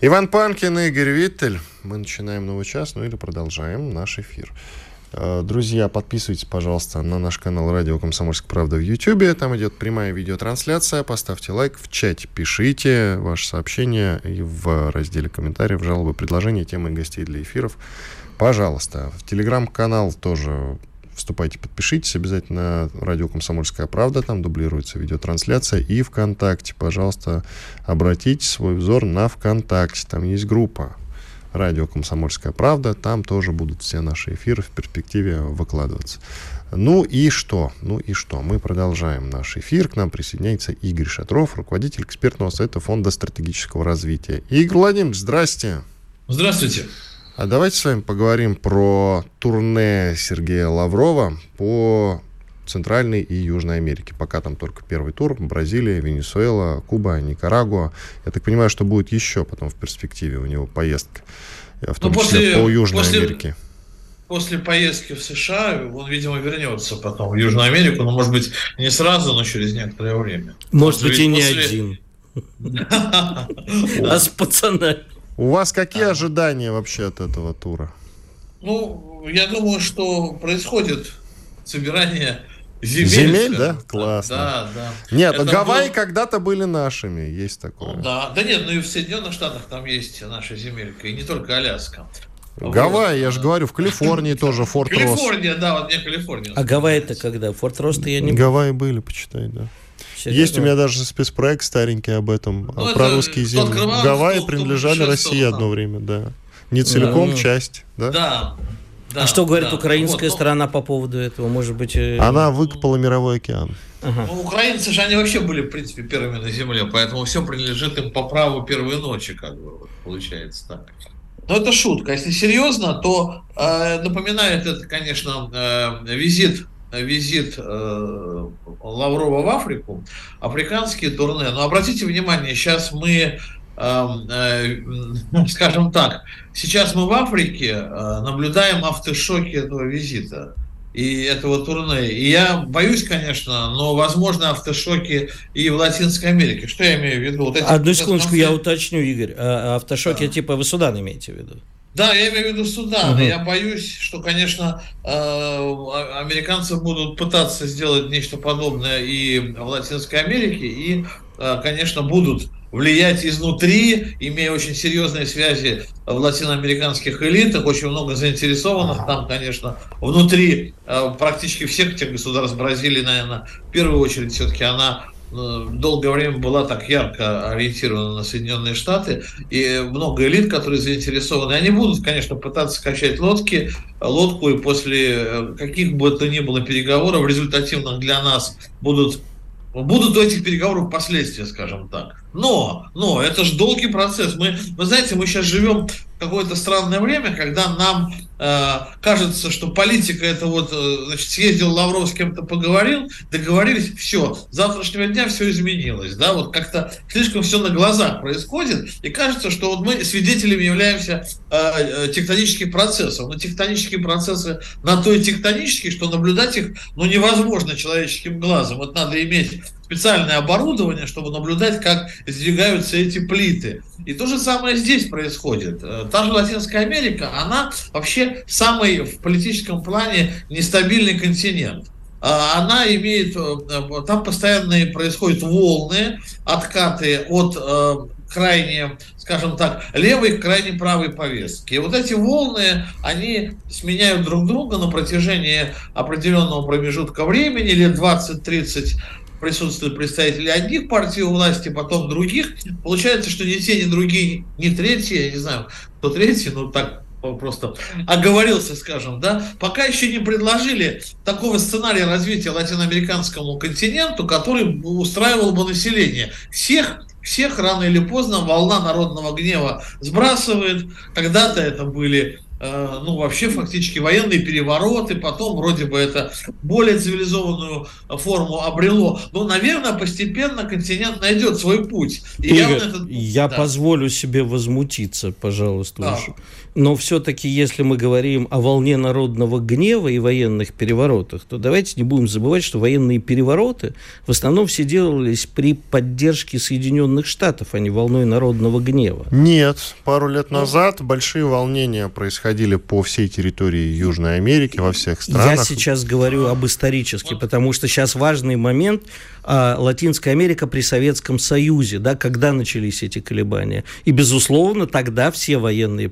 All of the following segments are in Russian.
Иван Панкин и Игорь Виттель. Мы начинаем новый час, ну или продолжаем наш эфир. Э, друзья, подписывайтесь, пожалуйста, на наш канал Радио Комсомольская правда в YouTube. Там идет прямая видеотрансляция. Поставьте лайк в чате, пишите ваши сообщения и в разделе комментариев, жалобы, предложения, темы гостей для эфиров. Пожалуйста. В телеграм-канал тоже вступайте, подпишитесь обязательно. Радио «Комсомольская правда», там дублируется видеотрансляция. И ВКонтакте, пожалуйста, обратите свой взор на ВКонтакте. Там есть группа радио «Комсомольская правда». Там тоже будут все наши эфиры в перспективе выкладываться. Ну и что? Ну и что? Мы продолжаем наш эфир. К нам присоединяется Игорь Шатров, руководитель экспертного совета Фонда стратегического развития. Игорь Владимирович, здрасте. Здравствуйте. А давайте с вами поговорим про турне Сергея Лаврова по Центральной и Южной Америке. Пока там только первый тур. Бразилия, Венесуэла, Куба, Никарагуа. Я так понимаю, что будет еще потом в перспективе у него поездка. В том ну, числе после, по Южной после, Америке. После поездки в США он, видимо, вернется потом в Южную Америку. Но, может быть, не сразу, но через некоторое время. Может быть, и не один. А с пацанами. У вас какие а. ожидания вообще от этого тура? Ну, я думаю, что происходит собирание земель. Земель, да? Классно. Да, да. Нет, Это Гавайи был... когда-то были нашими, есть такое. Ну, да, да нет, ну и в Соединенных Штатах там есть наша земелька, и не только Аляска. Гавайи, вот. я же говорю, в Калифорнии тоже Форт Рост. Калифорния, да, вот мне Калифорния. А Гавайи это когда? Форт Рост я не Гавайи были, почитай, да. Серьезно? Есть у меня даже спецпроект старенький об этом, ну, про русские земли. Кровавый, Гавайи принадлежали России одно время, да. Не целиком, да. часть, да? Да. Да, а что говорит да. украинская вот, сторона по поводу этого? Может быть... Э... Она выкопала мировой океан. Ага. Ну, украинцы же, они вообще были, в принципе, первыми на земле, поэтому все принадлежит им по праву первой ночи, как бы, получается так. Но это шутка. Если серьезно, то э, напоминает это, конечно, э, визит визит э, Лаврова в Африку, африканские турне. Но обратите внимание, сейчас мы, э, э, скажем так, сейчас мы в Африке э, наблюдаем автошоки этого визита и этого турне. И я боюсь, конечно, но, возможно, автошоки и в Латинской Америке. Что я имею в виду? Вот эти, Одну секундочку, я уточню, Игорь. Автошоки да. типа вы Судан имеете в виду? Да, я имею в виду Судан. Угу. Я боюсь, что, конечно, э, американцы будут пытаться сделать нечто подобное и в Латинской Америке, и, э, конечно, будут влиять изнутри, имея очень серьезные связи в латиноамериканских элитах, очень много заинтересованных там, конечно, внутри э, практически всех тех государств Бразилии, наверное, в первую очередь все-таки она долгое время была так ярко ориентирована на Соединенные Штаты, и много элит, которые заинтересованы, они будут, конечно, пытаться качать лодки, лодку, и после э, каких бы то ни было переговоров, результативных для нас, будут Будут у этих переговоров последствия, скажем так. Но, но, это же долгий процесс. Мы, вы знаете, мы сейчас живем какое-то странное время, когда нам Э, кажется, что политика это вот, э, значит, съездил Лавров с кем-то поговорил, договорились, все, с завтрашнего дня все изменилось, да, вот как-то слишком все на глазах происходит, и кажется, что вот мы свидетелями являемся э, э тектонических процессов, но тектонические процессы на то и тектонические, что наблюдать их, ну, невозможно человеческим глазом, вот надо иметь специальное оборудование, чтобы наблюдать, как сдвигаются эти плиты. И то же самое здесь происходит. Та же Латинская Америка, она вообще самый в политическом плане нестабильный континент. А она имеет, э, там постоянно происходят волны, откаты от э, крайне, скажем так, левой к крайне правой повестки. И вот эти волны, они сменяют друг друга на протяжении определенного промежутка времени, лет 20-30 присутствуют представители одних партий власти, потом других. Получается, что ни те, ни другие, ни третьи, я не знаю, кто третий, но так просто оговорился, скажем, да, пока еще не предложили такого сценария развития латиноамериканскому континенту, который устраивал бы население всех всех рано или поздно волна народного гнева сбрасывает. Когда-то это были ну, вообще фактически военные перевороты, потом вроде бы это более цивилизованную форму обрело. Но, наверное, постепенно континент найдет свой путь. И Игорь, это... я да. позволю себе возмутиться, пожалуйста. Да. Но все-таки, если мы говорим о волне народного гнева и военных переворотах, то давайте не будем забывать, что военные перевороты в основном все делались при поддержке Соединенных Штатов, а не волной народного гнева. Нет, пару лет назад большие волнения происходили по всей территории Южной Америки, во всех странах. Я сейчас говорю об исторически, потому что сейчас важный момент а, Латинская Америка при Советском Союзе, да, когда начались эти колебания. И, безусловно, тогда все военные,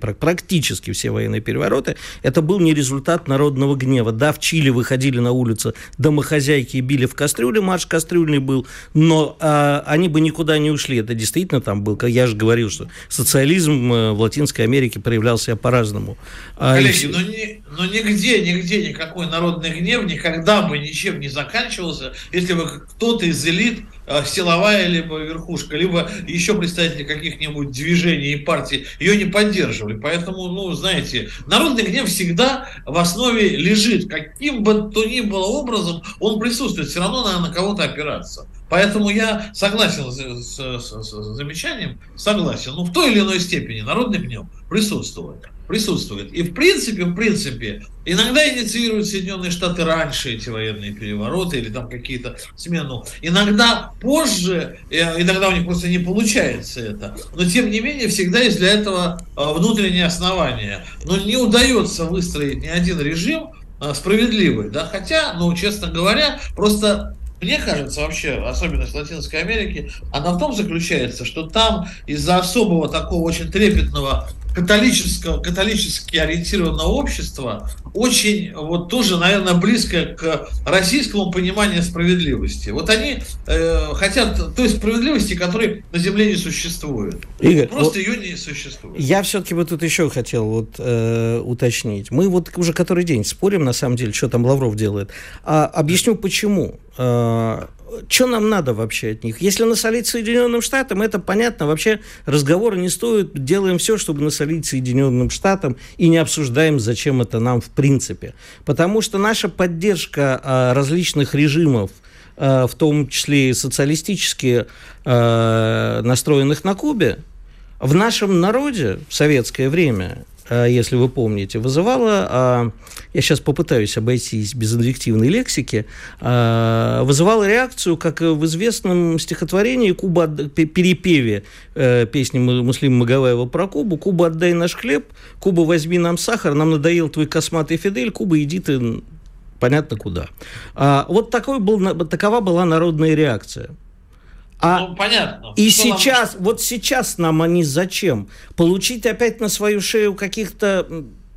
практически все военные перевороты, это был не результат народного гнева. Да, в Чили выходили на улицу домохозяйки и били в кастрюле, марш кастрюльный был, но а, они бы никуда не ушли. Это действительно там был, как я же говорил, что социализм э, в Латинской Америке проявлялся по-разному. А, Коллеги, но, ни, но нигде, нигде никакой народный гнев никогда бы ничем не заканчивался, если бы кто-то из элит, силовая либо верхушка, либо еще представители каких-нибудь движений и партий ее не поддерживали. Поэтому, ну, знаете, народный гнев всегда в основе лежит. Каким бы то ни было образом он присутствует, все равно надо на кого-то опираться. Поэтому я согласен с, с, с, с замечанием, согласен. Ну, в той или иной степени народный гнев присутствует присутствует. И в принципе, в принципе, иногда инициируют Соединенные Штаты раньше эти военные перевороты или там какие-то смену. Иногда позже, э, иногда у них просто не получается это. Но тем не менее, всегда есть для этого э, внутренние основания. Но не удается выстроить ни один режим э, справедливый. Да? Хотя, ну, честно говоря, просто мне кажется, вообще, особенность Латинской Америки, она в том заключается, что там из-за особого такого очень трепетного католического, католически ориентированного общества очень, вот тоже, наверное, близко к российскому пониманию справедливости. Вот они э, хотят той справедливости, которой на Земле не существует. Игорь, Просто вот ее не существует. Я все-таки вот тут еще хотел вот э, уточнить. Мы вот уже который день спорим, на самом деле, что там Лавров делает. А, объясню почему. Э, что нам надо вообще от них? Если насолить Соединенным Штатам, это понятно, вообще разговора не стоит, делаем все, чтобы насолить Соединенным Штатам и не обсуждаем, зачем это нам в принципе. Потому что наша поддержка а, различных режимов, а, в том числе и социалистически настроенных на Кубе, в нашем народе в советское время Э, если вы помните, вызывала, а, я сейчас попытаюсь обойтись без инвективной лексики, а, вызывала реакцию, как в известном стихотворении Куба, перепеве э, песни Муслима Магаваева про Кубу, «Куба, отдай наш хлеб, Куба, возьми нам сахар, нам надоел твой косматый Фидель, Куба, иди ты понятно куда». А, вот такой был, такова была народная реакция. А ну, понятно. И Что сейчас, нам... вот сейчас нам они зачем? Получить опять на свою шею каких-то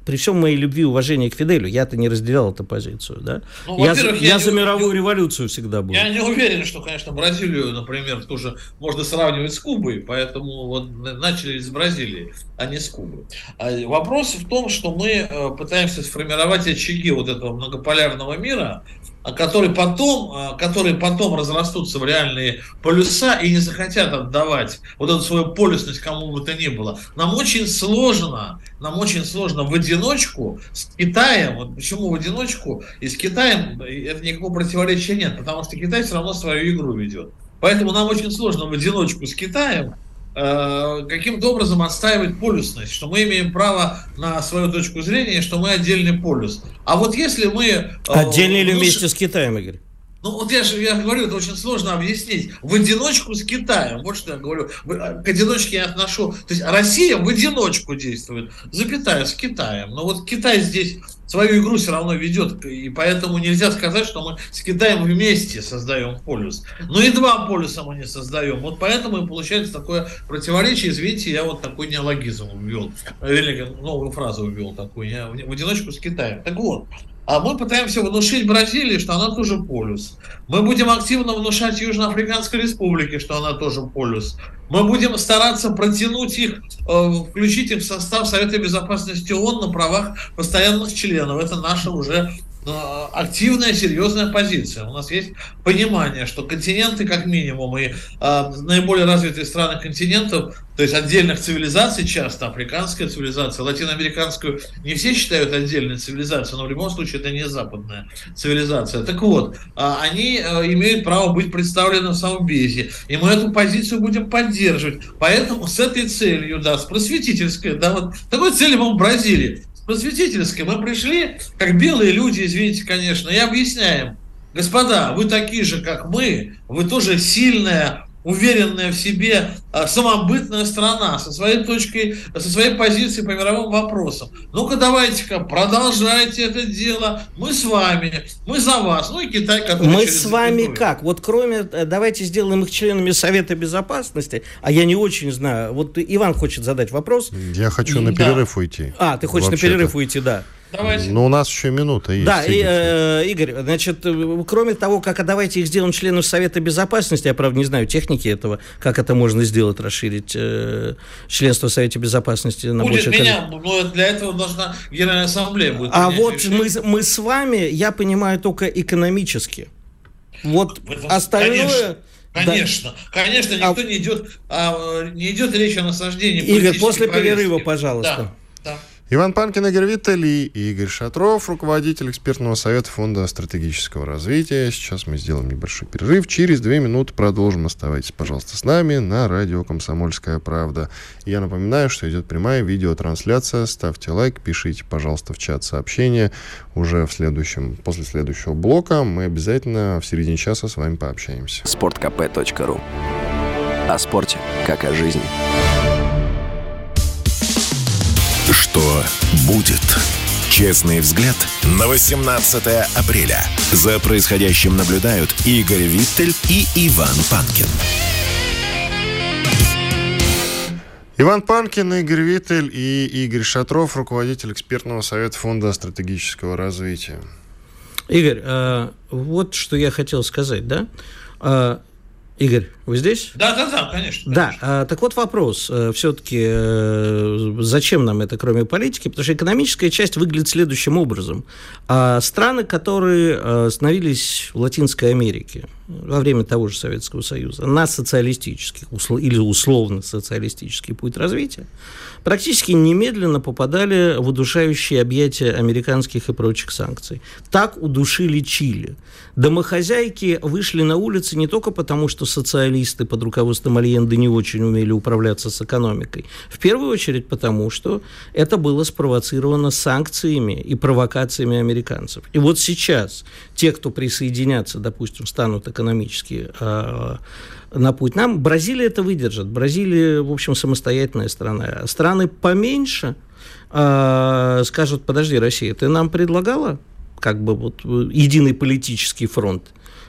при всем моей любви и уважении к Фиделю, я-то не разделял эту позицию, да? Ну, я, я, я за мировую не, революцию всегда был. Я не уверен, что, конечно, Бразилию, например, тоже можно сравнивать с Кубой, поэтому вот начали с Бразилии, а не с Кубы. А вопрос в том, что мы э, пытаемся сформировать очаги вот этого многополярного мира, которые потом, а, которые потом разрастутся в реальные полюса и не захотят отдавать вот эту свою полюсность кому бы то ни было. Нам очень сложно, нам очень сложно в одиночку с Китаем, вот почему в одиночку и с Китаем это никакого противоречия нет, потому что Китай все равно свою игру ведет. Поэтому нам очень сложно в одиночку с Китаем каким-то образом отстаивать полюсность, что мы имеем право на свою точку зрения, что мы отдельный полюс. А вот если мы... Э, Отдельный или вместе с Китаем, Игорь? Ну, вот я же я говорю, это очень сложно объяснить. В одиночку с Китаем. Вот что я говорю. К одиночке я отношу. То есть Россия в одиночку действует. Запятая с Китаем. Но вот Китай здесь свою игру все равно ведет. И поэтому нельзя сказать, что мы с Китаем вместе создаем полюс. Но и два полюса мы не создаем. Вот поэтому и получается такое противоречие. Извините, я вот такой неологизм ввел. Вернее, новую фразу ввел такую. Я в одиночку с Китаем. Так вот, а мы пытаемся внушить Бразилии, что она тоже полюс. Мы будем активно внушать Южноафриканской Республике, что она тоже полюс. Мы будем стараться протянуть их, э, включить их в состав Совета Безопасности ООН на правах постоянных членов. Это наша уже активная, серьезная позиция. У нас есть понимание, что континенты, как минимум, и э, наиболее развитые страны континентов то есть отдельных цивилизаций часто, африканская цивилизация, латиноамериканскую, не все считают отдельной цивилизацией, но в любом случае это не западная цивилизация. Так вот, а, они э, имеют право быть представлены в Совбезе, и мы эту позицию будем поддерживать. Поэтому с этой целью, да, с просветительской, да, вот такой цели мы в Бразилии, просветительской мы пришли, как белые люди, извините, конечно, и объясняем, господа, вы такие же, как мы, вы тоже сильная, уверенная в себе а, самобытная страна со своей точкой, со своей позицией по мировым вопросам. Ну-ка давайте-ка продолжайте это дело. Мы с вами, мы за вас. Ну и Китай, который Мы с вами запятую. как? Вот кроме, э, давайте сделаем их членами Совета Безопасности, а я не очень знаю. Вот Иван хочет задать вопрос. Я хочу на перерыв да. уйти. А, ты хочешь на перерыв уйти, да. Давайте. Но у нас еще минута есть. Да, и, э, Игорь, значит, кроме того, как а давайте их сделаем членов Совета Безопасности, я, правда, не знаю техники этого, как это можно сделать, расширить э, членство в Совете Безопасности на Будет больше меня, но для этого должна Генеральная Ассамблея будет А вот мы, мы с вами, я понимаю, только экономически. Вот это, остальное... Конечно. Конечно, да. конечно, никто а... не идет, а, не идет речь о насаждении. Игорь, после перерыва, пожалуйста. Да, да. Иван Панкин, Игорь Виттель и Игорь Шатров, руководитель экспертного совета Фонда стратегического развития. Сейчас мы сделаем небольшой перерыв. Через две минуты продолжим. Оставайтесь, пожалуйста, с нами на радио «Комсомольская правда». Я напоминаю, что идет прямая видеотрансляция. Ставьте лайк, пишите, пожалуйста, в чат сообщения. Уже в следующем, после следующего блока мы обязательно в середине часа с вами пообщаемся. sportkp.ru О спорте, как о жизни. Что будет? Честный взгляд на 18 апреля. За происходящим наблюдают Игорь Виттель и Иван Панкин. Иван Панкин, Игорь Виттель и Игорь Шатров, руководитель экспертного совета Фонда стратегического развития. Игорь, э, вот что я хотел сказать, да? Игорь, вы здесь? Да, да, да, конечно. Да, а, так вот вопрос. Э, Все-таки э, зачем нам это, кроме политики? Потому что экономическая часть выглядит следующим образом. А страны, которые э, становились в Латинской Америке во время того же Советского Союза на социалистический или условно социалистический путь развития, практически немедленно попадали в удушающие объятия американских и прочих санкций. Так удушили Чили. Домохозяйки вышли на улицы не только потому, что социалисты под руководством Альенды не очень умели управляться с экономикой. В первую очередь потому, что это было спровоцировано санкциями и провокациями американцев. И вот сейчас те, кто присоединятся, допустим, станут экономически э, на путь. Нам Бразилия это выдержит. Бразилия, в общем, самостоятельная страна. Страны поменьше э, скажут, подожди, Россия, ты нам предлагала как бы вот единый политический фронт?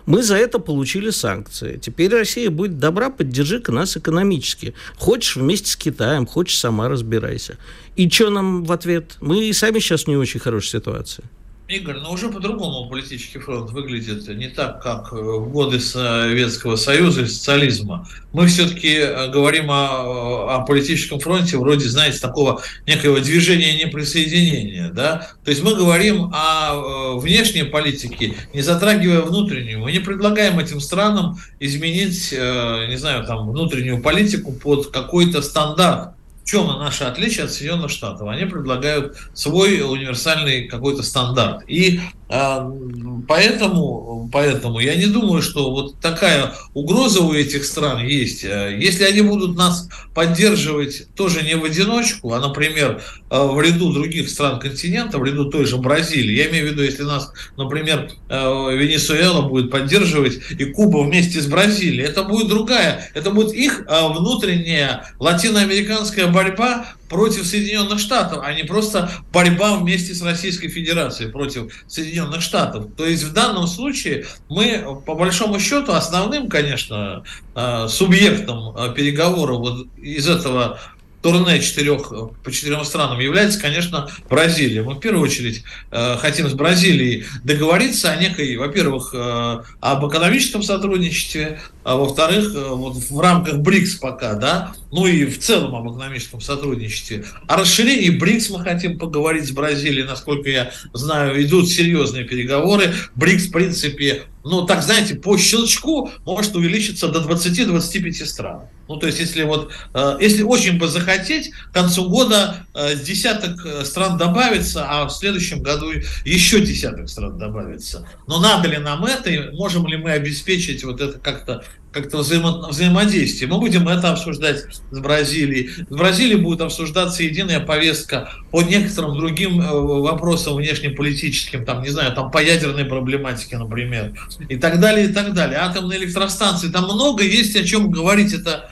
Мы за это получили санкции. Теперь Россия будет добра, поддержи-ка нас экономически. Хочешь вместе с Китаем, хочешь сама разбирайся. И что нам в ответ? Мы и сами сейчас не очень хорошей ситуации. Игорь, но уже по-другому политический фронт выглядит не так, как в годы Советского Союза и социализма. Мы все-таки э, говорим о, о политическом фронте вроде, знаете, такого некого движения неприсоединения. Да? То есть мы говорим о э, внешней политике, не затрагивая внутреннюю. Мы не предлагаем этим странам изменить, э, не знаю, там, внутреннюю политику под какой-то стандарт чем наше отличие от Соединенных Штатов? Они предлагают свой универсальный какой-то стандарт. И поэтому, поэтому я не думаю, что вот такая угроза у этих стран есть. А, если они будут нас поддерживать тоже не в одиночку, а, например, а, в ряду других стран континента, в ряду той же Бразилии, я имею в виду, если нас, например, Венесуэла будет поддерживать и Куба вместе с Бразилией, это будет другая, это будет их внутренняя латиноамериканская борьба против Соединенных Штатов, а не просто борьба вместе с Российской Федерацией против Соединенных Штатов. То есть в данном случае мы, по большому счету, основным, конечно, э, субъектом э, переговоров вот из этого турне четырех, по четырем странам является, конечно, Бразилия. Мы в первую очередь э, хотим с Бразилией договориться о некой, во-первых, э, об экономическом сотрудничестве, а во-вторых, э, вот в рамках БРИКС пока, да, ну и в целом об экономическом сотрудничестве. О расширении БРИКС мы хотим поговорить с Бразилией, насколько я знаю, идут серьезные переговоры. БРИКС, в принципе, ну, так, знаете, по щелчку может увеличиться до 20-25 стран. Ну, то есть, если вот, э, если очень бы захотеть, к концу года э, десяток э, стран добавится, а в следующем году еще десяток стран добавится. Но надо ли нам это, и можем ли мы обеспечить вот это как-то как-то взаимо взаимодействие. Мы будем это обсуждать с Бразилией. В Бразилии будет обсуждаться единая повестка по некоторым другим э, вопросам внешнеполитическим, там, не знаю, там по ядерной проблематике, например, и так далее, и так далее. Атомные электростанции, там много есть о чем говорить. Это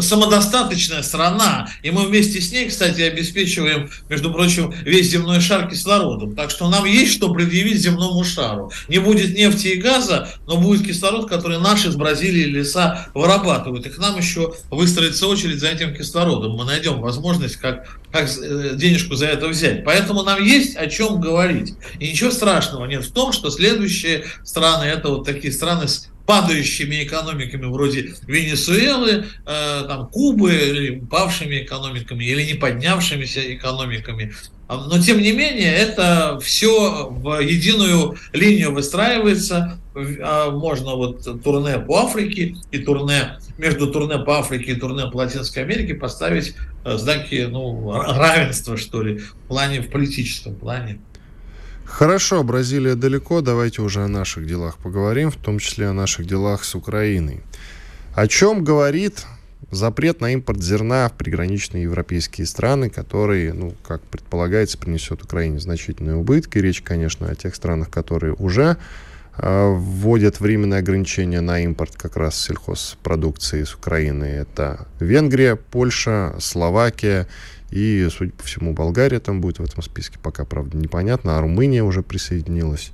самодостаточная страна, и мы вместе с ней, кстати, обеспечиваем, между прочим, весь земной шар кислородом. Так что нам есть что предъявить земному шару. Не будет нефти и газа, но будет кислород, который наши с Бразилии леса вырабатывают. И к нам еще выстроится очередь за этим кислородом. Мы найдем возможность, как, как э, денежку за это взять. Поэтому нам есть о чем говорить. И ничего страшного нет в том, что следующие страны, это вот такие страны с падающими экономиками вроде Венесуэлы, э, там, Кубы, или павшими экономиками, или не поднявшимися экономиками. Но, тем не менее, это все в единую линию выстраивается. А можно вот турне по Африке и турне между турне по Африке и турне по Латинской Америке поставить э, знаки ну, равенства, что ли, в плане, в политическом плане. Хорошо, Бразилия далеко, давайте уже о наших делах поговорим, в том числе о наших делах с Украиной. О чем говорит запрет на импорт зерна в приграничные европейские страны, который, ну, как предполагается, принесет Украине значительные убытки. Речь, конечно, о тех странах, которые уже э, вводят временные ограничения на импорт как раз сельхозпродукции из Украины. Это Венгрия, Польша, Словакия и, судя по всему, Болгария там будет в этом списке, пока, правда, непонятно. А Румыния уже присоединилась.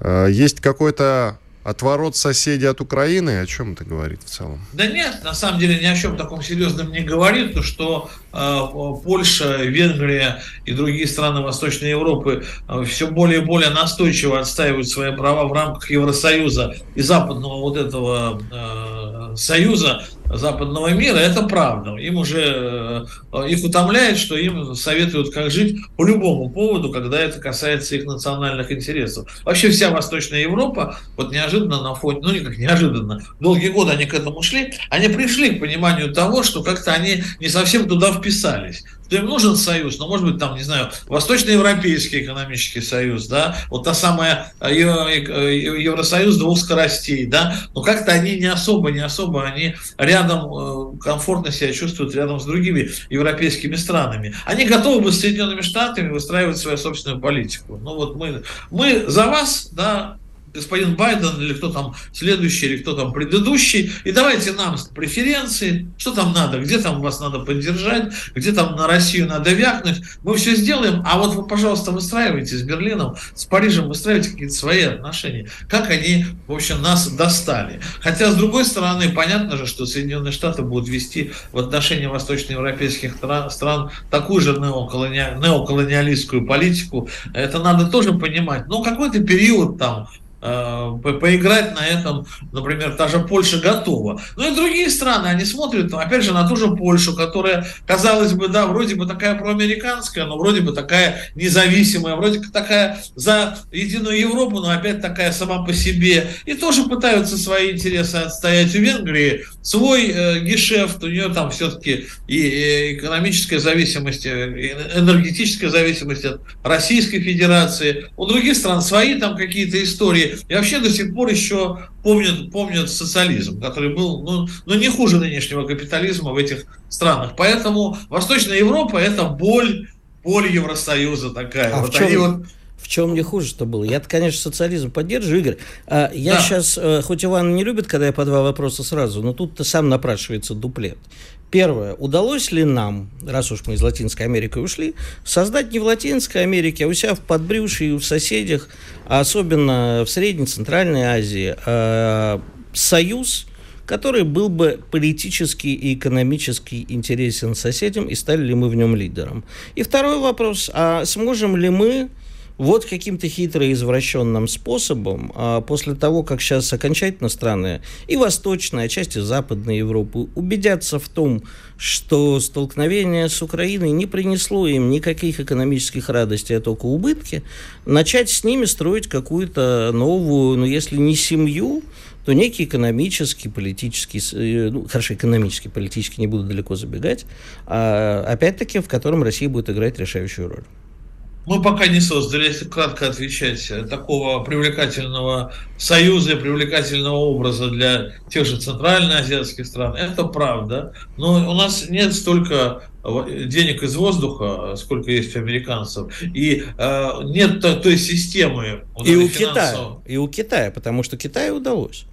А, есть какой-то отворот соседей от Украины? О чем это говорит в целом? Да нет, на самом деле ни о чем таком серьезном не говорит, то что э, Польша, Венгрия и другие страны Восточной Европы э, все более и более настойчиво отстаивают свои права в рамках Евросоюза и западного вот этого э, союза, западного мира, это правда. Им уже э, их утомляет, что им советуют, как жить по любому поводу, когда это касается их национальных интересов. Вообще вся Восточная Европа, вот неожиданно на фоне, ну никак неожиданно, долгие годы они к этому шли, они пришли к пониманию того, что как-то они не совсем туда вписались что им нужен союз, но, может быть, там, не знаю, Восточноевропейский экономический союз, да, вот та самая э, э, Евросоюз двух скоростей, да, но как-то они не особо, не особо, они рядом э, комфортно себя чувствуют рядом с другими европейскими странами. Они готовы бы с Соединенными Штатами выстраивать свою собственную политику. Ну вот мы, мы за вас, да, господин Байден или кто там следующий, или кто там предыдущий, и давайте нам преференции, что там надо, где там вас надо поддержать, где там на Россию надо вякнуть, мы все сделаем, а вот вы, пожалуйста, выстраивайте с Берлином, с Парижем, выстраивайте какие-то свои отношения, как они, в общем, нас достали. Хотя, с другой стороны, понятно же, что Соединенные Штаты будут вести в отношении восточноевропейских стран такую же неоколони... неоколониалистскую политику, это надо тоже понимать. Но какой-то период там поиграть на этом, например, та же Польша готова. Ну и другие страны, они смотрят, опять же, на ту же Польшу, которая, казалось бы, да, вроде бы такая проамериканская, но вроде бы такая независимая, вроде бы такая за единую Европу, но опять такая сама по себе. И тоже пытаются свои интересы отстоять у Венгрии. Свой э, гешефт, у нее там все-таки и экономическая зависимость, и энергетическая зависимость от Российской Федерации. У других стран свои там какие-то истории и вообще до сих пор еще помнят, помнят социализм, который был ну, ну, не хуже нынешнего капитализма в этих странах. Поэтому Восточная Европа – это боль, боль Евросоюза такая. А вот в чем... они вот в чем не хуже что было? Я-то, конечно, социализм поддерживаю, Игорь. А я да. сейчас, э, хоть Иван не любит, когда я по два вопроса сразу, но тут-то сам напрашивается дуплет. Первое. Удалось ли нам, раз уж мы из Латинской Америки ушли, создать не в Латинской Америке, а у себя в подбрюшье и в соседях, а особенно в Средней, Центральной Азии, э, союз, который был бы политически и экономически интересен соседям, и стали ли мы в нем лидером. И второй вопрос, а сможем ли мы вот каким-то хитро извращенным способом, а после того, как сейчас окончательно страны и восточная, части западной Европы убедятся в том, что столкновение с Украиной не принесло им никаких экономических радостей, а только убытки, начать с ними строить какую-то новую, ну если не семью, то некий экономический, политический, э, ну, хорошо, экономический, политический, не буду далеко забегать, а, опять-таки, в котором Россия будет играть решающую роль. Мы пока не создали, если кратко отвечать, такого привлекательного союза и привлекательного образа для тех же центральноазиатских стран. Это правда. Но у нас нет столько денег из воздуха, сколько есть у американцев, и э, нет той, той системы. и у Китая, и у Китая, потому что Китаю удалось.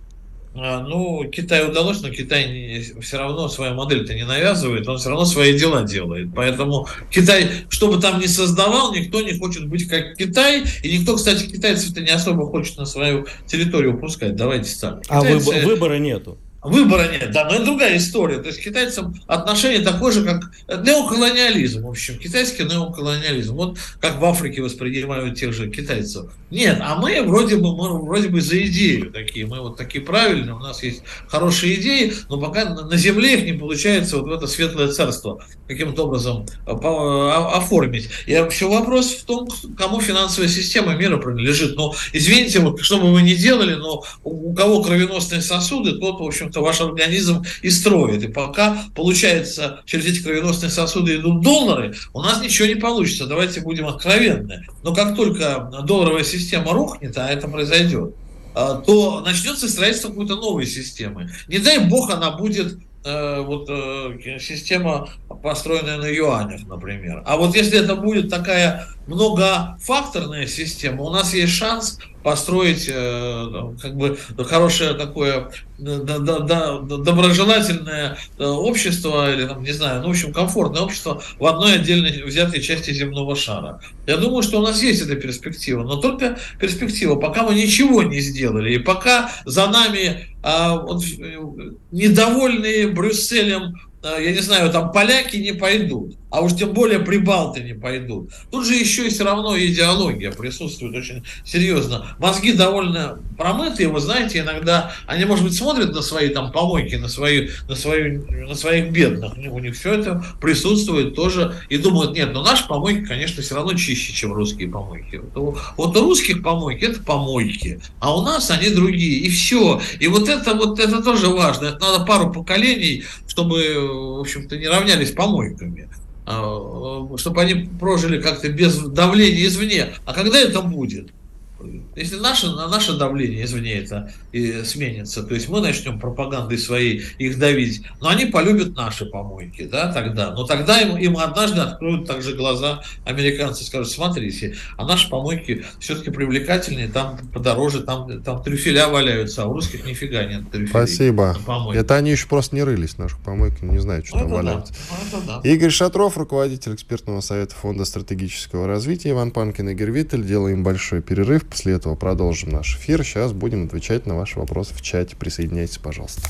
А, ну, Китаю удалось, но Китай все равно свою модель-то не навязывает, он все равно свои дела делает. Поэтому Китай, что бы там ни создавал, никто не хочет быть как Китай, и никто, кстати, китайцев-то не особо хочет на свою территорию пускать. Давайте так. А Китайцы... выбора нету. Выбора нет, да, но это другая история. То есть китайцам отношение такое же, как неоколониализм, в общем, китайский неоколониализм. Вот как в Африке воспринимают тех же китайцев. Нет, а мы вроде бы, мы вроде бы за идею такие, мы вот такие правильные, у нас есть хорошие идеи, но пока на земле их не получается вот в это светлое царство каким-то образом а, а, оформить. И вообще вопрос в том, кому финансовая система мира принадлежит. Ну, извините, вот, что бы вы ни делали, но у кого кровеносные сосуды, тот, в общем, общем-то, ваш организм и строит. И пока, получается, через эти кровеносные сосуды идут доллары, у нас ничего не получится. Давайте будем откровенны. Но как только долларовая система рухнет, а это произойдет, а, то начнется строительство какой-то новой системы. Не дай бог она будет э, вот э, система, построенная на юанях, например. А вот если это будет такая многофакторная система, у нас есть шанс построить э, как бы хорошее такое доброжелательное э, общество или там не знаю, ну в общем комфортное общество в одной отдельной взятой части земного шара. Я думаю, что у нас есть эта перспектива, но только перспектива, пока мы ничего не сделали и пока за нами а, вот, э, недовольные Брюсселем я не знаю, там поляки не пойдут а уж тем более прибалты не пойдут. Тут же еще и все равно идеология присутствует очень серьезно. Мозги довольно промытые, вы знаете, иногда они, может быть, смотрят на свои там помойки, на, свои, на, свои, на своих бедных, у них все это присутствует тоже, и думают, нет, но наши помойки, конечно, все равно чище, чем русские помойки. Вот, вот у русских помойки это помойки, а у нас они другие, и все. И вот это вот это тоже важно. Это надо пару поколений, чтобы, в общем-то, не равнялись помойками. А, чтобы они прожили как-то без давления извне. А когда это будет? Если наше, наше давление извне это и сменится, то есть мы начнем пропагандой своей их давить, но они полюбят наши помойки, да, тогда. Но тогда им, им однажды откроют также глаза американцы, скажут, смотрите, а наши помойки все-таки привлекательнее, там подороже, там, там трюфеля валяются, а у русских нифига нет трюфелей. Спасибо. Это они еще просто не рылись, наших помойки, не знают, что ну, там валяется. Да. Ну, да. Игорь Шатров, руководитель экспертного совета Фонда стратегического развития, Иван Панкин, Игорь Виттель. Делаем большой перерыв, после этого продолжим наш эфир. Сейчас будем отвечать на ваши вопросы в чате. Присоединяйтесь, пожалуйста.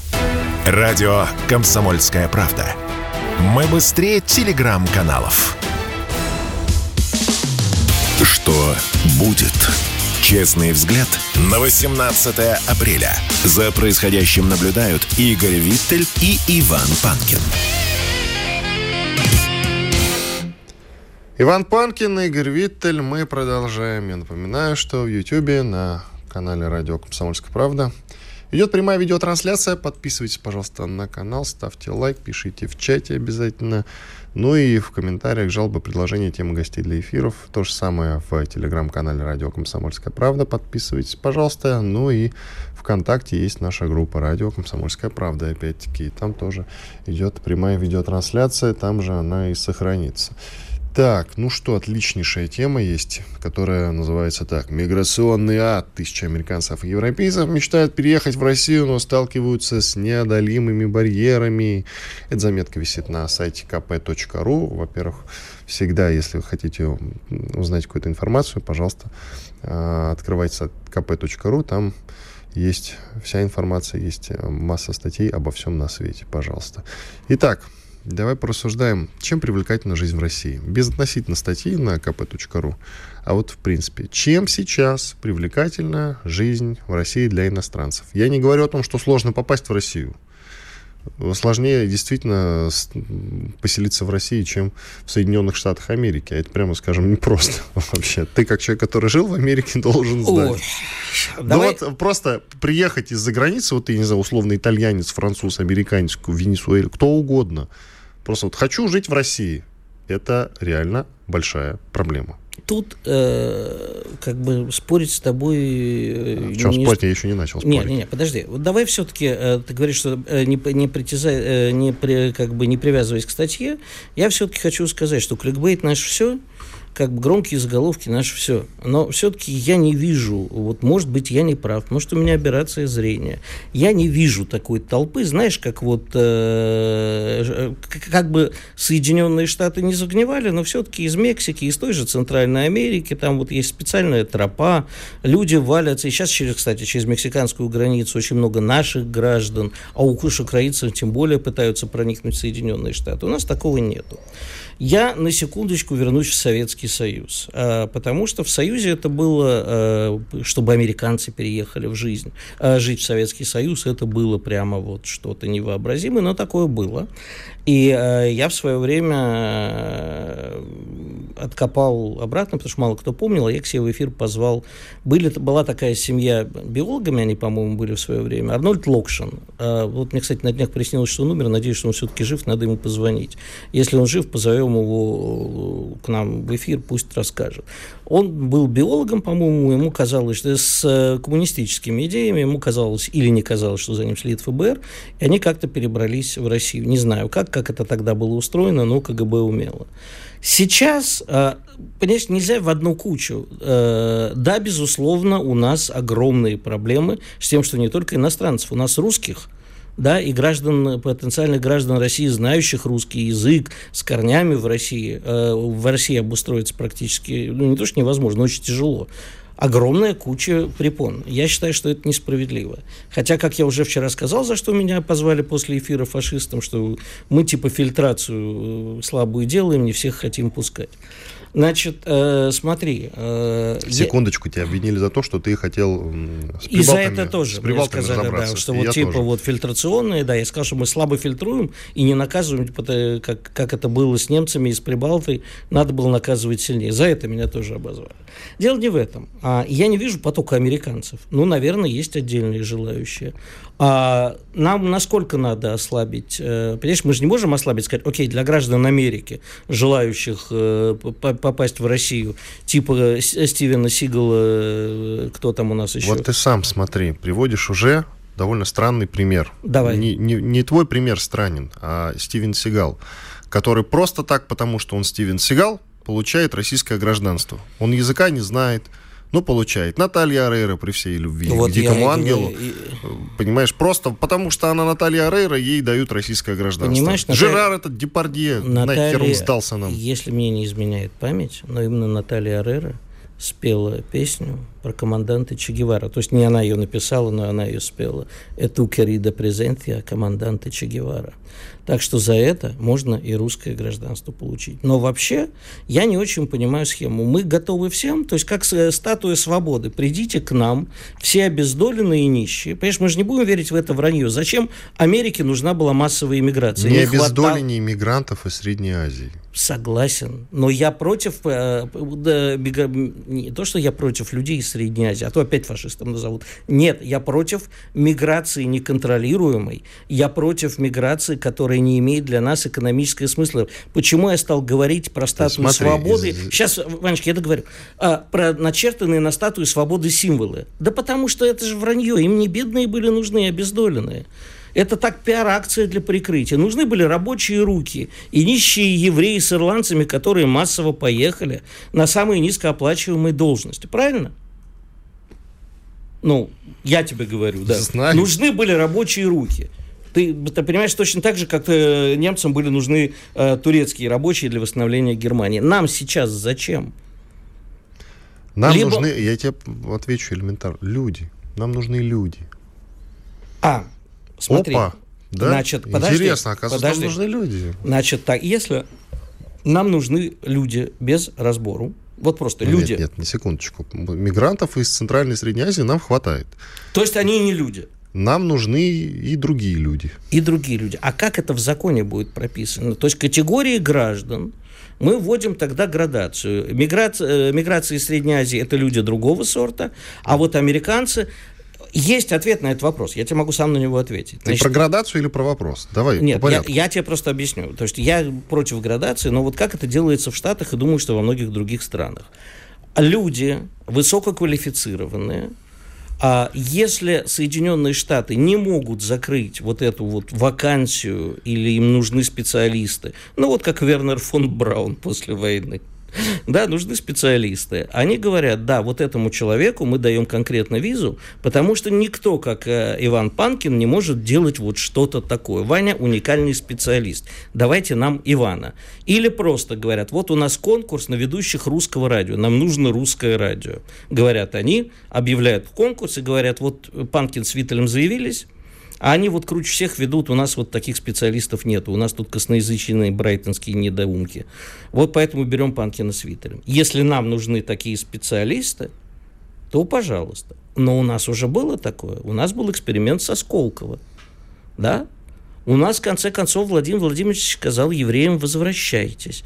Радио «Комсомольская правда». Мы быстрее телеграм-каналов. Что будет? Честный взгляд на 18 апреля. За происходящим наблюдают Игорь Виттель и Иван Панкин. Иван Панкин, Игорь Виттель. Мы продолжаем. Я напоминаю, что в Ютьюбе на канале Радио Комсомольская правда идет прямая видеотрансляция. Подписывайтесь, пожалуйста, на канал, ставьте лайк, пишите в чате обязательно. Ну и в комментариях жалобы, предложения, темы гостей для эфиров. То же самое в телеграм-канале Радио Комсомольская правда. Подписывайтесь, пожалуйста. Ну и ВКонтакте есть наша группа Радио Комсомольская правда. Опять-таки, там тоже идет прямая видеотрансляция, там же она и сохранится. Так, ну что, отличнейшая тема есть, которая называется так. Миграционный ад. Тысячи американцев и европейцев мечтают переехать в Россию, но сталкиваются с неодолимыми барьерами. Эта заметка висит на сайте kp.ru. Во-первых, всегда, если вы хотите узнать какую-то информацию, пожалуйста, а, открывайте сайт kp.ru. Там есть вся информация, есть масса статей обо всем на свете, пожалуйста. Итак, давай порассуждаем, чем привлекательна жизнь в России. Без относительно статьи на kp.ru, а вот в принципе, чем сейчас привлекательна жизнь в России для иностранцев. Я не говорю о том, что сложно попасть в Россию сложнее действительно поселиться в России, чем в Соединенных Штатах Америки. А это, прямо скажем, непросто вообще. Ты, как человек, который жил в Америке, должен знать. Ой, ну давай... вот просто приехать из-за границы, вот ты, не знаю, условно, итальянец, француз, американец, венесуэль, кто угодно. Просто вот хочу жить в России. Это реально большая проблема тут э, как бы спорить с тобой... Э, в чем не... спорить? Я еще не начал спорить. Нет, нет, нет подожди. Вот давай все-таки, э, ты говоришь, что э, не, не, притязай, э, не, при, как бы не привязываясь к статье, я все-таки хочу сказать, что кликбейт наш все, как бы громкие заголовки, наше все. Но все-таки я не вижу, вот может быть я не прав, может у меня операция зрения. Я не вижу такой толпы, знаешь, как вот э, как бы Соединенные Штаты не загнивали, но все-таки из Мексики, из той же Центральной Америки, там вот есть специальная тропа, люди валятся, и сейчас, через, кстати, через мексиканскую границу очень много наших граждан, а у украинцев тем более пытаются проникнуть в Соединенные Штаты. У нас такого нету. Я на секундочку вернусь в Советский Союз, а, потому что в Союзе это было, а, чтобы американцы переехали в жизнь. А жить в Советский Союз это было прямо вот что-то невообразимое, но такое было. И э, я в свое время э, откопал обратно, потому что мало кто помнил, а я к себе в эфир позвал. Были, была такая семья биологами, они, по-моему, были в свое время. Арнольд Локшин. Э, вот мне, кстати, на днях приснилось, что он умер. Надеюсь, что он все-таки жив, надо ему позвонить. Если он жив, позовем его к нам в эфир, пусть расскажет. Он был биологом, по-моему, ему казалось, что с э, коммунистическими идеями, ему казалось или не казалось, что за ним следит ФБР, и они как-то перебрались в Россию. Не знаю как, как это тогда было устроено, но КГБ умело. Сейчас, э, понимаешь, нельзя в одну кучу. Э, да, безусловно, у нас огромные проблемы с тем, что не только иностранцев, у нас русских – да, и граждан, потенциальных граждан России, знающих русский язык, с корнями в России, э, в России обустроиться практически, ну, не то, что невозможно, но очень тяжело огромная куча препон. Я считаю, что это несправедливо. Хотя, как я уже вчера сказал, за что меня позвали после эфира фашистам, что мы типа фильтрацию э, слабую делаем, не всех хотим пускать. Значит, э, смотри. Э, Секундочку, я... тебя обвинили за то, что ты хотел с И за это тоже мне сказали, да, что вот типа тоже. вот фильтрационные, да, я сказал, что мы слабо фильтруем и не наказываем, типа, как, как это было с немцами из Прибалты, надо было наказывать сильнее. За это меня тоже обозвали. Дело не в этом. А, я не вижу потока американцев. Ну, наверное, есть отдельные желающие. А нам насколько надо ослабить? Э, понимаешь, мы же не можем ослабить, сказать, окей, для граждан Америки, желающих э, попасть в Россию, типа Стивена Сигала, э, кто там у нас еще? Вот ты сам смотри, приводишь уже довольно странный пример. Давай. Не, не, не твой пример странен, а Стивен Сигал, который просто так, потому что он Стивен Сигал, получает российское гражданство. Он языка не знает, ну, получает. Наталья Арейра при всей любви вот к дикому я, ангелу. Я, я, понимаешь, просто потому что она Наталья Арейра, ей дают российское гражданство. Понимаешь, Наталья... Жерар этот Депардье, Наталья, нахер он сдался нам. Если мне не изменяет память, но именно Наталья Арейра спела песню про команданта Че Гевара. То есть не она ее написала, но она ее спела. «Эту querida presencia команданта Че Гевара». Так что за это можно и русское гражданство получить. Но вообще я не очень понимаю схему. Мы готовы всем, то есть как статуя свободы. Придите к нам, все обездоленные и нищие. Понимаешь, мы же не будем верить в это вранье. Зачем Америке нужна была массовая иммиграция? Не, не обездоленные хватало... иммигрантов из Средней Азии. Согласен. Но я против, э, да, не то, что я против людей из Средней Азии, а то опять фашистом назовут. Нет, я против миграции неконтролируемой. Я против миграции, которая не имеет для нас экономического смысла. Почему я стал говорить про статую свободы? Из... Сейчас, Ванечка, я договорю. А, про начертанные на статуе свободы символы. Да потому что это же вранье. Им не бедные были нужны, а обездоленные. Это так пиар-акция для прикрытия. Нужны были рабочие руки и нищие евреи с ирландцами, которые массово поехали на самые низкооплачиваемые должности. Правильно? Ну, я тебе говорю, да. Знаю. Нужны были рабочие руки. Ты, ты понимаешь, точно так же, как э, немцам были нужны э, турецкие рабочие для восстановления Германии. Нам сейчас зачем? Нам Либо... нужны, я тебе отвечу элементарно, люди нам нужны люди. А, смотри. Опа, да? Значит, подожди, Интересно, оказывается, подожди. нам нужны люди. Значит, так, если нам нужны люди без разбору, вот просто Ну, люди. Нет, нет, не секундочку. Мигрантов из Центральной и Средней Азии нам хватает. То есть они не люди. Нам нужны и другие люди. и другие люди. А как это в законе будет прописано? То есть категории граждан мы вводим тогда градацию. Миграция, миграция из Средней Азии – это люди другого сорта, а вот американцы... Есть ответ на этот вопрос. Я тебе могу сам на него ответить. Ты про градацию или про вопрос? Давай, Нет, по я, я тебе просто объясню. То есть я против градации, но вот как это делается в Штатах и думаю, что во многих других странах. Люди высококвалифицированные, а если Соединенные Штаты не могут закрыть вот эту вот вакансию или им нужны специалисты, ну вот как Вернер фон Браун после войны, да, нужны специалисты. Они говорят, да, вот этому человеку мы даем конкретно визу, потому что никто, как э, Иван Панкин, не может делать вот что-то такое. Ваня уникальный специалист. Давайте нам Ивана. Или просто говорят, вот у нас конкурс на ведущих русского радио, нам нужно русское радио. Говорят они, объявляют конкурс и говорят, вот Панкин с Виттелем заявились, а они вот круче всех ведут, у нас вот таких специалистов нет, у нас тут косноязычные брайтонские недоумки. Вот поэтому берем Панкина с Виттелем. Если нам нужны такие специалисты, то пожалуйста. Но у нас уже было такое. У нас был эксперимент со Сколково. Да? У нас, в конце концов, Владимир Владимирович сказал евреям, возвращайтесь.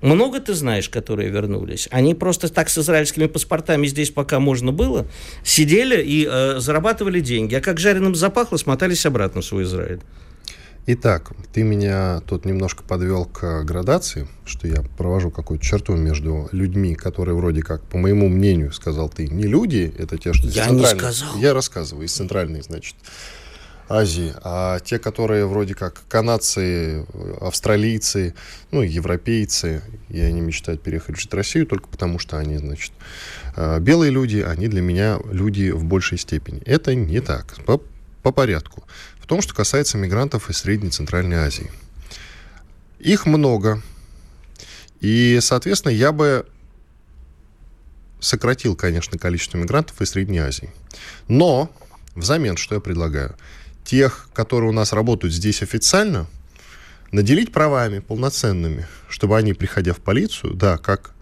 Много ты знаешь, которые вернулись? Они просто так с израильскими паспортами здесь, пока можно было, сидели и э, зарабатывали деньги. А как жареным запахло, смотались обратно в свой Израиль. Итак, ты меня тут немножко подвел к градации, что я провожу какую-то черту между людьми, которые вроде как, по моему мнению, сказал ты, не люди, это те, что Я не сказал. Я рассказываю, из центральной, значит, Азии, а те, которые вроде как канадцы, австралийцы, ну, европейцы, и они мечтают переехать жить в Россию только потому, что они, значит, э, белые люди, они для меня люди в большей степени. Это не так. По, по порядку. В том, что касается мигрантов из Средней и Центральной Азии. Их много. И, соответственно, я бы сократил, конечно, количество мигрантов из Средней Азии. Но взамен, что я предлагаю? Тех, которые у нас работают здесь официально, наделить правами полноценными, чтобы они, приходя в полицию, да, как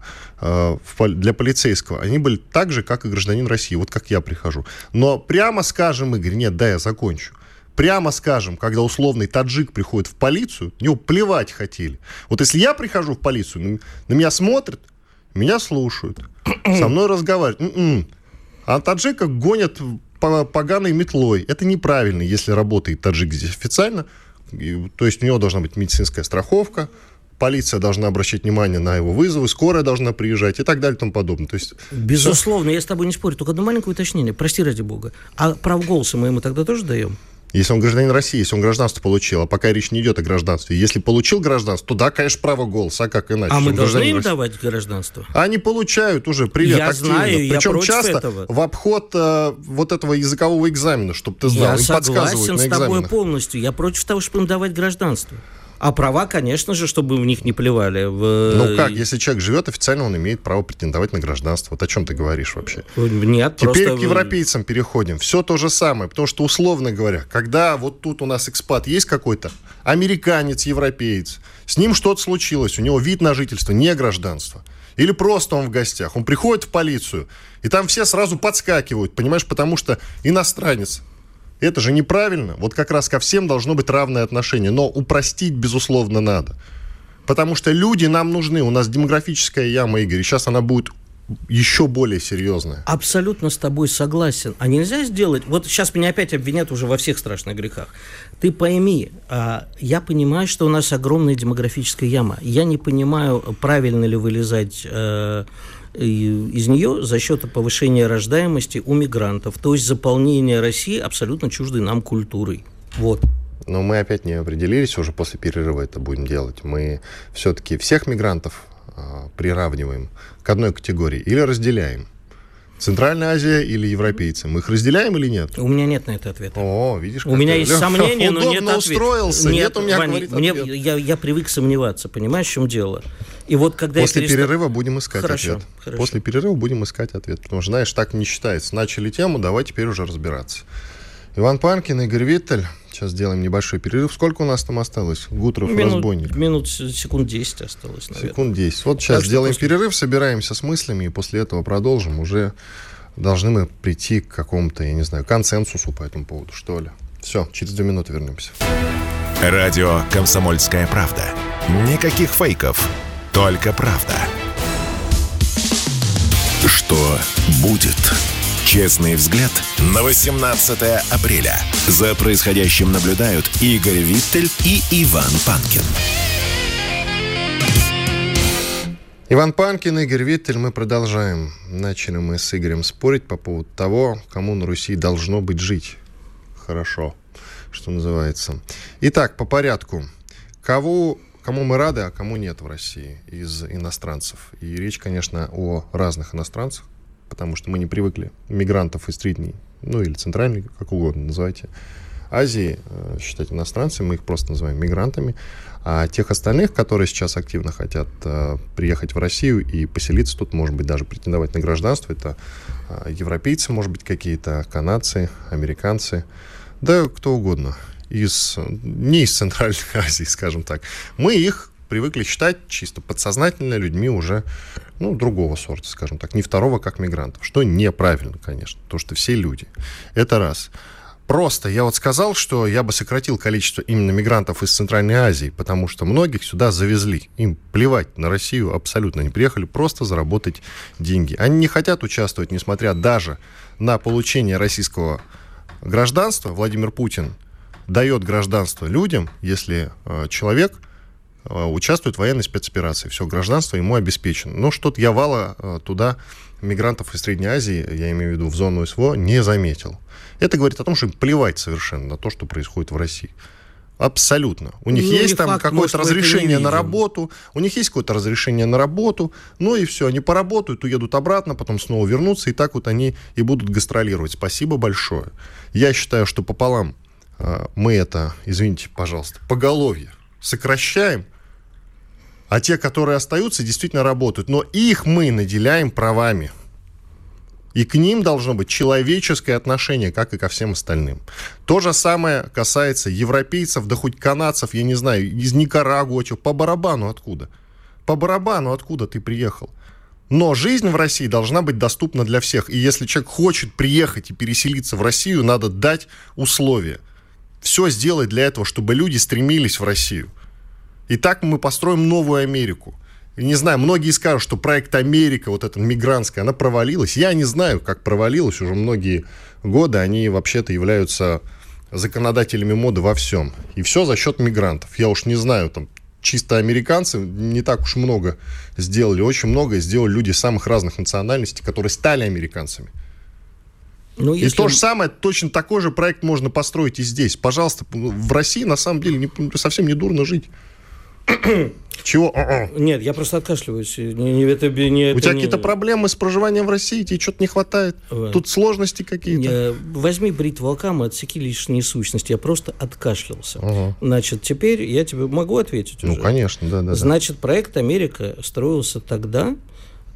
э, для полицейского, они были так же, как и гражданин России, вот как я прихожу. Но прямо скажем, Игорь, нет, да, я закончу. Прямо скажем, когда условный таджик приходит в полицию, него плевать хотели. Вот если я прихожу в полицию, на, на меня смотрят, меня слушают, со мной разговаривают. М-м. А таджика гонят поганой метлой. Это неправильно, если работает таджик здесь официально. То есть у него должна быть медицинская страховка, полиция должна обращать внимание на его вызовы, скорая должна приезжать и так далее и тому подобное. То есть Безусловно, я с тобой не спорю. Только одно маленькое уточнение. Прости ради бога. А прав голоса мы ему тогда тоже даем? Если он гражданин России, если он гражданство получил, а пока речь не идет о гражданстве. Если получил гражданство, то да, конечно, право голоса, а как иначе? А мы должны им России. давать гражданство? Они получают уже привет Я активно. знаю, я Причем против часто этого. в обход э, вот этого языкового экзамена, чтобы ты знал. Я Им подсказывают согласен с тобой полностью. Я против того, чтобы им давать гражданство. А права, конечно же, чтобы в них не плевали. В... Ну как, если человек живет официально, он имеет право претендовать на гражданство. Вот о чем ты говоришь вообще? Нет, Теперь просто... к европейцам переходим. Все то же самое. Потому что, условно говоря, когда вот тут у нас экспат есть какой-то, американец, европеец, с ним что-то случилось, у него вид на жительство, не гражданство. Или просто он в гостях. Он приходит в полицию, и там все сразу подскакивают, понимаешь, потому что иностранец. Это же неправильно. Вот как раз ко всем должно быть равное отношение. Но упростить, безусловно, надо. Потому что люди нам нужны. У нас демографическая яма, Игорь. Сейчас она будет еще более серьезная. Абсолютно с тобой согласен. А нельзя сделать... Вот сейчас меня опять обвинят уже во всех страшных грехах. Ты пойми, а, я понимаю, что у нас огромная демографическая яма. Я не понимаю, правильно ли вылезать э, из нее за счет повышения рождаемости у мигрантов. То есть заполнение России абсолютно чуждой нам культурой. Вот. Но мы опять не определились, уже после перерыва это будем делать. Мы все-таки всех мигрантов а, приравниваем к одной категории или разделяем. Центральная Азия или европейцы? Мы их разделяем или нет? У меня нет на это ответа. О, видишь, У меня есть Лёха сомнения, но нет ответа. устроился. Нет, у меня, Ваня, говорит, мне, ответ. я, я привык сомневаться, понимаешь, в чем дело? И вот когда После перестав... перерыва будем искать хорошо, ответ. Хорошо. После перерыва будем искать ответ. Потому что, знаешь, так не считается. Начали тему, давай теперь уже разбираться. Иван Панкин, Игорь Виттель. Сейчас сделаем небольшой перерыв. Сколько у нас там осталось? Гутров, минут, разбойник. Минут, секунд 10 осталось, наверное. Секунд 10. Вот сейчас так сделаем после... перерыв, собираемся с мыслями, и после этого продолжим. Уже должны мы прийти к какому-то, я не знаю, консенсусу по этому поводу, что ли. Все, через две минуты вернемся. Радио «Комсомольская правда». Никаких фейков, только правда. Что будет? Честный взгляд на 18 апреля. За происходящим наблюдают Игорь Виттель и Иван Панкин. Иван Панкин, Игорь Виттель, мы продолжаем. Начали мы с Игорем спорить по поводу того, кому на Руси должно быть жить. Хорошо, что называется. Итак, по порядку. Кого, кому мы рады, а кому нет в России из иностранцев? И речь, конечно, о разных иностранцах потому что мы не привыкли мигрантов из средней, ну или центральной, как угодно называйте, Азии э, считать иностранцами, мы их просто называем мигрантами. А тех остальных, которые сейчас активно хотят э, приехать в Россию и поселиться тут, может быть, даже претендовать на гражданство, это э, европейцы, может быть, какие-то, канадцы, американцы, да кто угодно, из, не из Центральной Азии, скажем так. Мы их привыкли считать чисто подсознательно людьми уже ну, другого сорта, скажем так, не второго, как мигрантов, что неправильно, конечно, то, что все люди. Это раз. Просто я вот сказал, что я бы сократил количество именно мигрантов из Центральной Азии, потому что многих сюда завезли. Им плевать на Россию абсолютно. Они приехали просто заработать деньги. Они не хотят участвовать, несмотря даже на получение российского гражданства. Владимир Путин дает гражданство людям, если э, человек Э, участвует в военной спецоперации. Все, гражданство ему обеспечено. Но что-то я вала э, туда мигрантов из Средней Азии, я имею в виду в зону СВО, не заметил. Это говорит о том, что им плевать совершенно на то, что происходит в России. Абсолютно. У них ну, есть там какое-то разрешение на работу, у них есть какое-то разрешение на работу, ну и все, они поработают, уедут обратно, потом снова вернутся, и так вот они и будут гастролировать. Спасибо большое. Я считаю, что пополам мы это, извините, пожалуйста, поголовье сокращаем, а те, которые остаются, действительно работают. Но их мы наделяем правами. И к ним должно быть человеческое отношение, как и ко всем остальным. То же самое касается европейцев, да хоть канадцев, я не знаю, из Никарагуа, по барабану откуда? По барабану откуда ты приехал? Но жизнь в России должна быть доступна для всех. И если человек хочет приехать и переселиться в Россию, надо дать условия. Все сделать для этого, чтобы люди стремились в Россию. И так мы построим новую Америку. И не знаю, многие скажут, что проект Америка, вот эта мигрантская, она провалилась. Я не знаю, как провалилась уже многие годы. Они вообще-то являются законодателями моды во всем. И все за счет мигрантов. Я уж не знаю, там чисто американцы не так уж много сделали. Очень много сделали люди самых разных национальностей, которые стали американцами. Ну, если... И то же самое, точно такой же проект можно построить и здесь. Пожалуйста, в России на самом деле не, совсем не дурно жить. Чего? Нет, я просто откашливаюсь. Не, не, это, не, У тебя не... какие-то проблемы с проживанием в России? Тебе что-то не хватает? Вот. Тут сложности какие-то? Возьми брит волкам и отсеки лишние сущности. Я просто откашлялся. Ага. Значит, теперь я тебе могу ответить ну, уже? Ну, конечно, да, да. Значит, проект «Америка» строился тогда,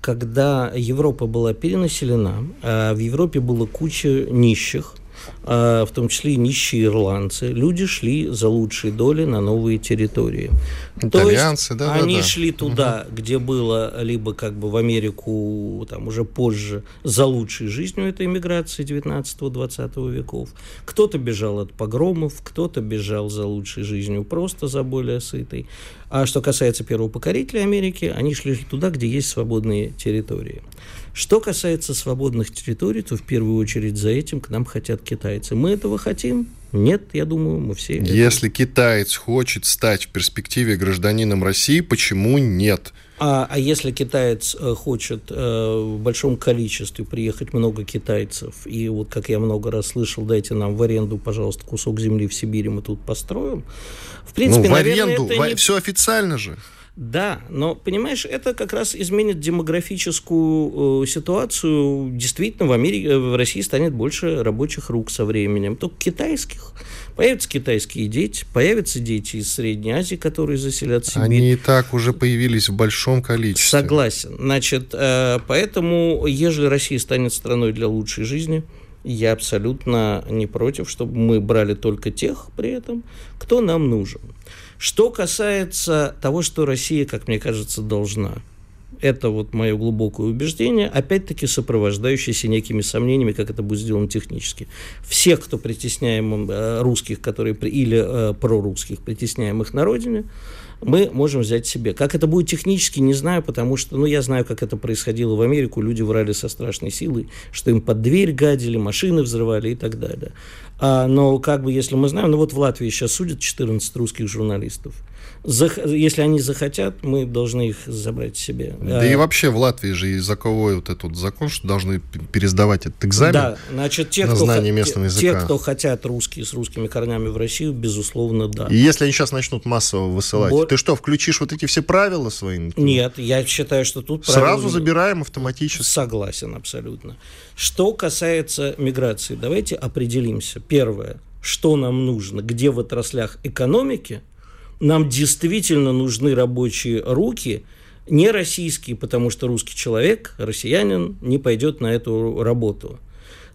когда Европа была перенаселена, а в Европе было куча нищих, в том числе и нищие ирландцы, люди шли за лучшие доли на новые территории. Итальянцы, То есть да, они да, шли туда, угу. где было либо как бы в Америку там уже позже за лучшей жизнью этой иммиграции 19-20 веков. Кто-то бежал от погромов, кто-то бежал за лучшей жизнью просто за более сытой. А что касается первого покорителя Америки, они шли туда, где есть свободные территории. Что касается свободных территорий, то в первую очередь за этим к нам хотят китайцы. Мы этого хотим? Нет, я думаю, мы все... Если это... китаец хочет стать в перспективе гражданином России, почему нет? А, а если китаец э, хочет э, в большом количестве приехать много китайцев, и вот как я много раз слышал, дайте нам в аренду, пожалуйста, кусок земли в Сибири, мы тут построим. В принципе, ну, в наверное, аренду, это не... все официально же. Да, но, понимаешь, это как раз изменит демографическую э, ситуацию. Действительно, в Америке, в России станет больше рабочих рук со временем, только китайских. Появятся китайские дети, появятся дети из Средней Азии, которые заселят Сибирь. Они и так уже появились в большом количестве. Согласен. Значит, э, поэтому, ежели Россия станет страной для лучшей жизни, я абсолютно не против, чтобы мы брали только тех при этом, кто нам нужен. Что касается того, что Россия, как мне кажется, должна – это вот мое глубокое убеждение, опять-таки сопровождающееся некими сомнениями, как это будет сделано технически. Всех, кто притесняем э, русских, которые или э, прорусских, притесняемых на родине, мы можем взять себе. Как это будет технически, не знаю, потому что, ну, я знаю, как это происходило в Америку. Люди врали со страшной силой, что им под дверь гадили, машины взрывали и так далее. А, но как бы, если мы знаем, ну, вот в Латвии сейчас судят 14 русских журналистов – если они захотят, мы должны их забрать себе. Да и а, вообще в Латвии же языковой вот этот закон, что должны пересдавать этот экзамен да, значит, те, на кто знание местного языка. Те, кто хотят русские с русскими корнями в Россию, безусловно, да. И если они сейчас начнут массово высылать, Бо... ты что, включишь вот эти все правила свои? Нет, я считаю, что тут... Сразу забираем автоматически. Согласен абсолютно. Что касается миграции, давайте определимся. Первое, что нам нужно, где в отраслях экономики – нам действительно нужны рабочие руки, не российские, потому что русский человек, россиянин, не пойдет на эту работу.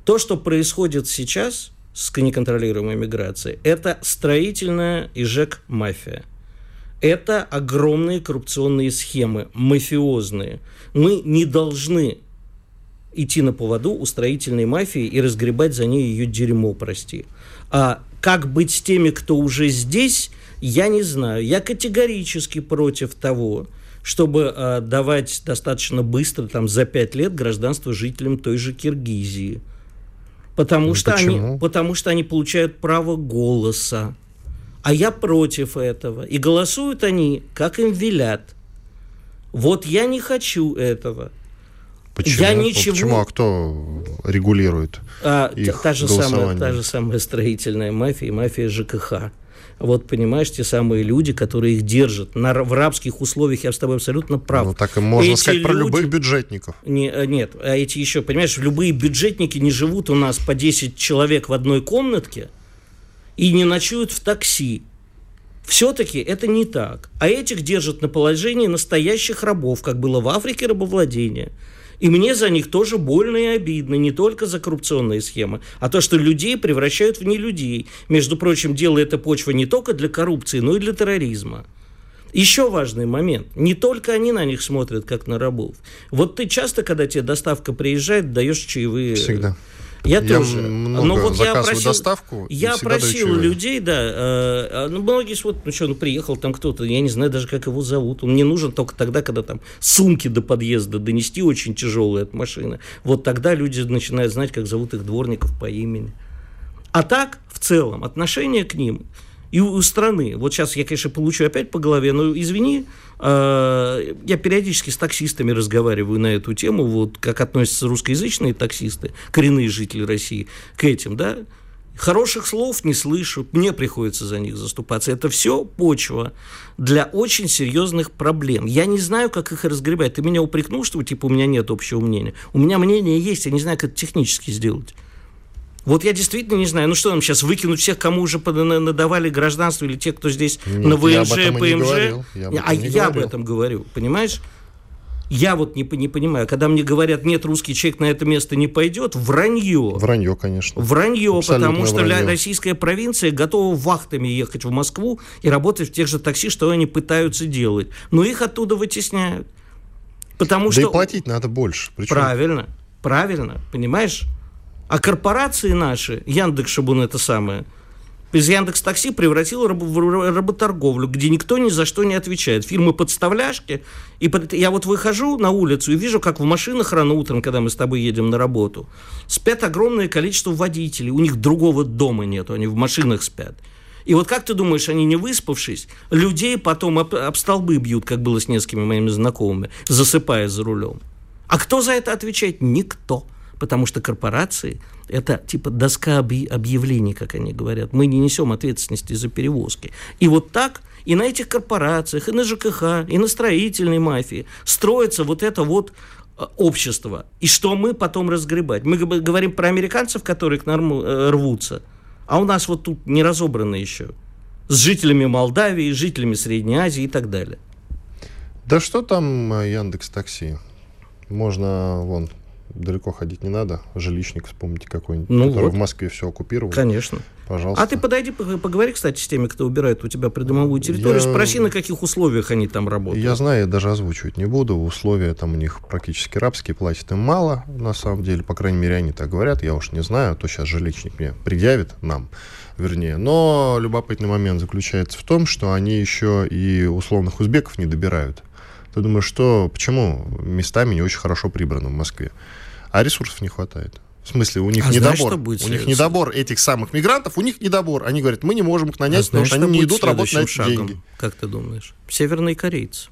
То, что происходит сейчас с неконтролируемой миграцией, это строительная и ЖЭК-мафия. Это огромные коррупционные схемы, мафиозные. Мы не должны идти на поводу у строительной мафии и разгребать за ней ее дерьмо, прости. А как быть с теми, кто уже здесь – я не знаю. Я категорически против того, чтобы э, давать достаточно быстро, там, за пять лет гражданство жителям той же Киргизии. Потому, ну, что они, потому что они получают право голоса. А я против этого. И голосуют они, как им велят. Вот я не хочу этого. Почему? Я ничего... Почему? А кто регулирует а, их та, же самая, та же самая строительная мафия и мафия ЖКХ вот, понимаешь, те самые люди, которые их держат на, в рабских условиях, я с тобой абсолютно прав. Ну, так и можно эти сказать люди... про любых бюджетников. Не, э, нет, а эти еще, понимаешь, любые бюджетники не живут у нас по 10 человек в одной комнатке и не ночуют в такси. Все-таки это не так. А этих держат на положении настоящих рабов, как было в Африке рабовладение – и мне за них тоже больно и обидно, не только за коррупционные схемы, а то, что людей превращают в нелюдей. Между прочим, делая это почва не только для коррупции, но и для терроризма. Еще важный момент. Не только они на них смотрят, как на рабов. Вот ты часто, когда тебе доставка приезжает, даешь чаевые... Всегда. Я, я тоже. Но вот я просил, доставку. Я просил людей, да. Э, ну, многие, вот, ну что, ну приехал там кто-то, я не знаю даже, как его зовут. Он мне нужен только тогда, когда там сумки до подъезда донести очень тяжелые от машины. Вот тогда люди начинают знать, как зовут их дворников по имени. А так, в целом, отношение к ним и у страны. Вот сейчас я, конечно, получу опять по голове, но извини, э, я периодически с таксистами разговариваю на эту тему, вот как относятся русскоязычные таксисты, коренные жители России, к этим, да, Хороших слов не слышу, мне приходится за них заступаться. Это все почва для очень серьезных проблем. Я не знаю, как их разгребать. Ты меня упрекнул, что типа у меня нет общего мнения. У меня мнение есть, я не знаю, как это технически сделать. Вот я действительно не знаю, ну что нам сейчас выкинуть всех, кому уже надавали гражданство, или те, кто здесь Нет, на ВНЖ, я ПМЖ? Я об а я говорил. об этом говорю, понимаешь? Я вот не, не понимаю, когда мне говорят, нет, русский человек на это место не пойдет, вранье. Вранье, конечно. Вранье, Абсолютно потому что вранье. российская провинция готова вахтами ехать в Москву и работать в тех же такси, что они пытаются делать. Но их оттуда вытесняют. Потому да что... и платить надо больше. Причем... Правильно, правильно, понимаешь? А корпорации наши, Яндекс Шабун это самое, из Яндекс Такси превратил в работорговлю, где никто ни за что не отвечает. Фирмы подставляшки. И под... я вот выхожу на улицу и вижу, как в машинах рано утром, когда мы с тобой едем на работу, спят огромное количество водителей. У них другого дома нет, они в машинах спят. И вот как ты думаешь, они не выспавшись, людей потом об, об столбы бьют, как было с несколькими моими знакомыми, засыпая за рулем. А кто за это отвечает? Никто потому что корпорации – это типа доска объявлений, как они говорят. Мы не несем ответственности за перевозки. И вот так и на этих корпорациях, и на ЖКХ, и на строительной мафии строится вот это вот э, общество. И что мы потом разгребать? Мы говорим про американцев, которые к нам э, рвутся. А у нас вот тут не разобрано еще. С жителями Молдавии, жителями Средней Азии и так далее. Да что там э, Яндекс Такси? Можно, вон, далеко ходить не надо. Жилищник вспомните какой-нибудь, ну который вот. в Москве все оккупировал. Конечно. Пожалуйста. А ты подойди, поговори, кстати, с теми, кто убирает у тебя придомовую территорию, я... спроси, на каких условиях они там работают. Я знаю, я даже озвучивать не буду. Условия там у них практически рабские, платят им мало, на самом деле. По крайней мере, они так говорят. Я уж не знаю, а то сейчас жилищник мне предъявит нам, вернее. Но любопытный момент заключается в том, что они еще и условных узбеков не добирают. Ты думаешь, что, почему местами не очень хорошо прибрано в Москве? А ресурсов не хватает. В смысле, у них а недобор. Знаешь, будет у них недобор этих самых мигрантов, у них недобор. Они говорят, мы не можем их нанять, а потому что, они не идут работать на эти шагом, деньги. Как ты думаешь? Северные корейцы.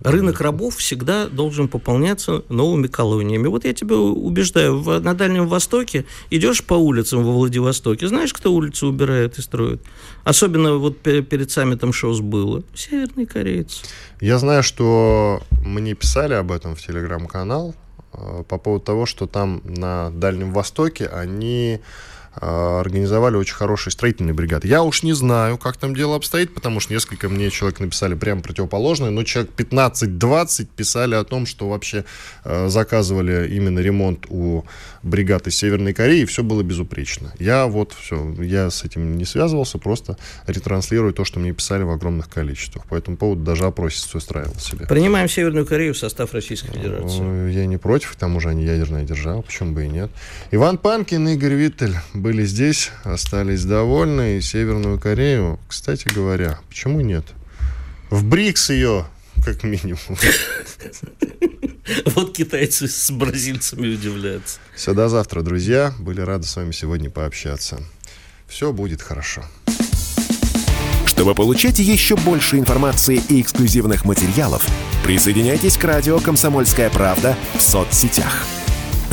Рынок рабов всегда должен пополняться новыми колониями. Вот я тебя убеждаю, в, на Дальнем Востоке идешь по улицам во Владивостоке, знаешь, кто улицы убирает и строит? Особенно вот перед саммитом ШОС было. Северные корейцы. Я знаю, что мне писали об этом в телеграм-канал, по поводу того, что там на Дальнем Востоке они э, организовали очень хорошие строительные бригады. Я уж не знаю, как там дело обстоит, потому что несколько мне человек написали прямо противоположное, но человек 15-20 писали о том, что вообще э, заказывали именно ремонт у бригад из Северной Кореи, и все было безупречно. Я вот все, я с этим не связывался, просто ретранслирую то, что мне писали в огромных количествах. По этому поводу даже опросец устраивал себе. Принимаем Северную Корею в состав Российской Федерации. Я не против, к тому же они ядерная держава, почему бы и нет. Иван Панкин и Игорь Виттель были здесь, остались довольны, и Северную Корею, кстати говоря, почему нет? В БРИКС ее, как минимум. Вот китайцы с бразильцами удивляются. Все, до завтра, друзья. Были рады с вами сегодня пообщаться. Все будет хорошо. Чтобы получать еще больше информации и эксклюзивных материалов, присоединяйтесь к радио «Комсомольская правда» в соцсетях –